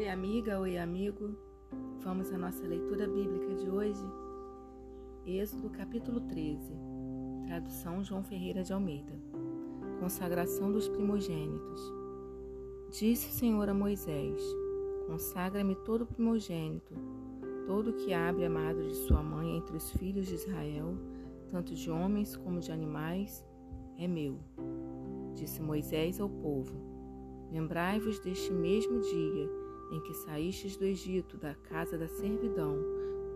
Oi, amiga, oi, amigo. Vamos à nossa leitura bíblica de hoje. Êxodo, capítulo 13. Tradução João Ferreira de Almeida. Consagração dos primogênitos. Disse o Senhor a Moisés: Consagra-me todo primogênito, todo que abre amado de sua mãe entre os filhos de Israel, tanto de homens como de animais, é meu. Disse Moisés ao povo: Lembrai-vos deste mesmo dia em que saístes do Egito, da casa da servidão,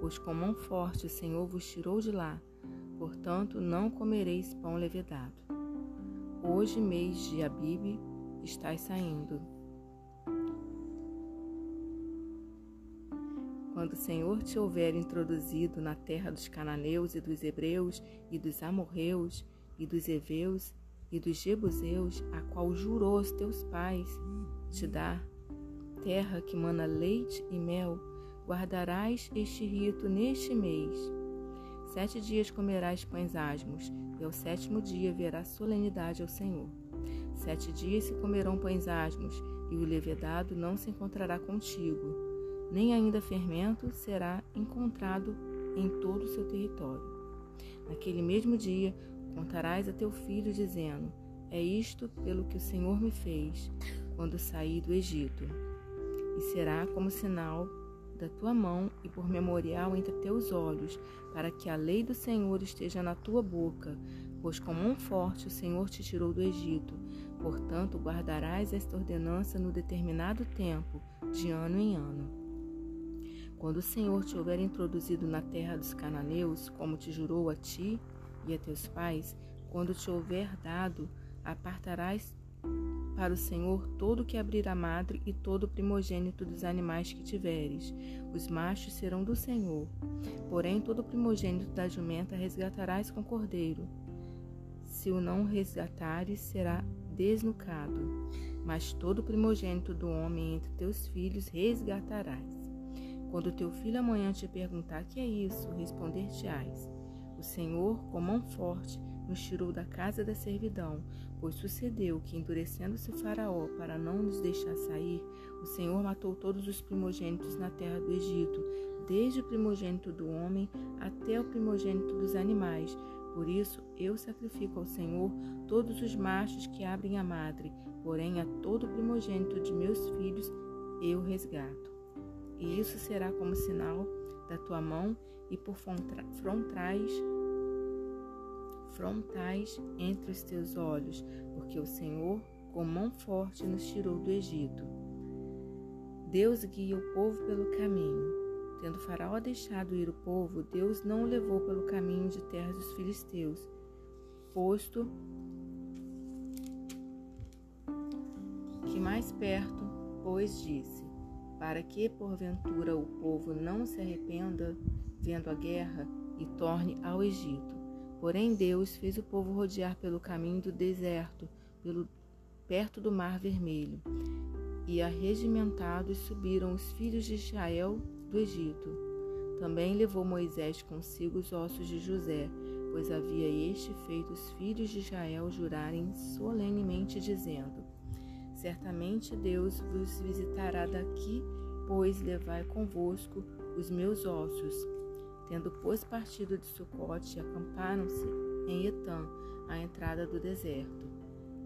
pois com mão forte o Senhor vos tirou de lá, portanto não comereis pão levedado. Hoje, mês de Abibe, estáis saindo. Quando o Senhor te houver introduzido na terra dos cananeus e dos hebreus e dos amorreus e dos heveus e dos jebuseus, a qual jurou aos teus pais te dar, terra que mana leite e mel, guardarás este rito neste mês. Sete dias comerás pães asmos, e ao sétimo dia verás solenidade ao Senhor. Sete dias se comerão pães asmos, e o levedado não se encontrará contigo, nem ainda fermento será encontrado em todo o seu território. Naquele mesmo dia contarás a teu filho, dizendo: É isto pelo que o Senhor me fez quando saí do Egito e será como sinal da tua mão e por memorial entre teus olhos, para que a lei do Senhor esteja na tua boca, pois com mão forte o Senhor te tirou do Egito. Portanto, guardarás esta ordenança no determinado tempo, de ano em ano. Quando o Senhor te houver introduzido na terra dos cananeus, como te jurou a ti e a teus pais, quando te houver dado, apartarás para o Senhor todo que abrir a madre e todo o primogênito dos animais que tiveres. Os machos serão do Senhor. Porém, todo o primogênito da jumenta resgatarás com cordeiro. Se o não resgatares, será desnucado. Mas todo o primogênito do homem entre teus filhos resgatarás. Quando teu filho amanhã te perguntar que é isso, responder-te-ás: O Senhor, com mão forte, nos tirou da casa da servidão, pois sucedeu que, endurecendo-se Faraó para não nos deixar sair, o Senhor matou todos os primogênitos na terra do Egito, desde o primogênito do homem até o primogênito dos animais. Por isso, eu sacrifico ao Senhor todos os machos que abrem a madre, porém a todo primogênito de meus filhos eu resgato. E isso será como sinal da tua mão e por frontais frontais entre os teus olhos, porque o Senhor, com mão forte, nos tirou do Egito. Deus guia o povo pelo caminho. Tendo Faraó deixado ir o povo, Deus não o levou pelo caminho de terras dos filisteus, posto que mais perto, pois disse: Para que porventura o povo não se arrependa vendo a guerra e torne ao Egito. Porém, Deus fez o povo rodear pelo caminho do deserto, pelo, perto do Mar Vermelho. E arregimentados subiram os filhos de Israel do Egito. Também levou Moisés consigo os ossos de José, pois havia este feito os filhos de Israel jurarem solenemente, dizendo: Certamente Deus vos visitará daqui, pois levai convosco os meus ossos. Tendo, pois, partido de Sucote, acamparam-se em Etã, à entrada do deserto.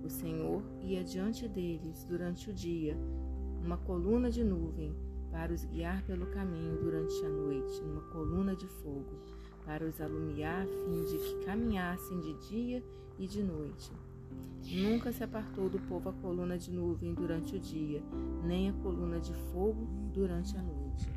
O Senhor ia diante deles durante o dia, uma coluna de nuvem, para os guiar pelo caminho durante a noite, numa coluna de fogo, para os alumiar a fim de que caminhassem de dia e de noite. Nunca se apartou do povo a coluna de nuvem durante o dia, nem a coluna de fogo durante a noite.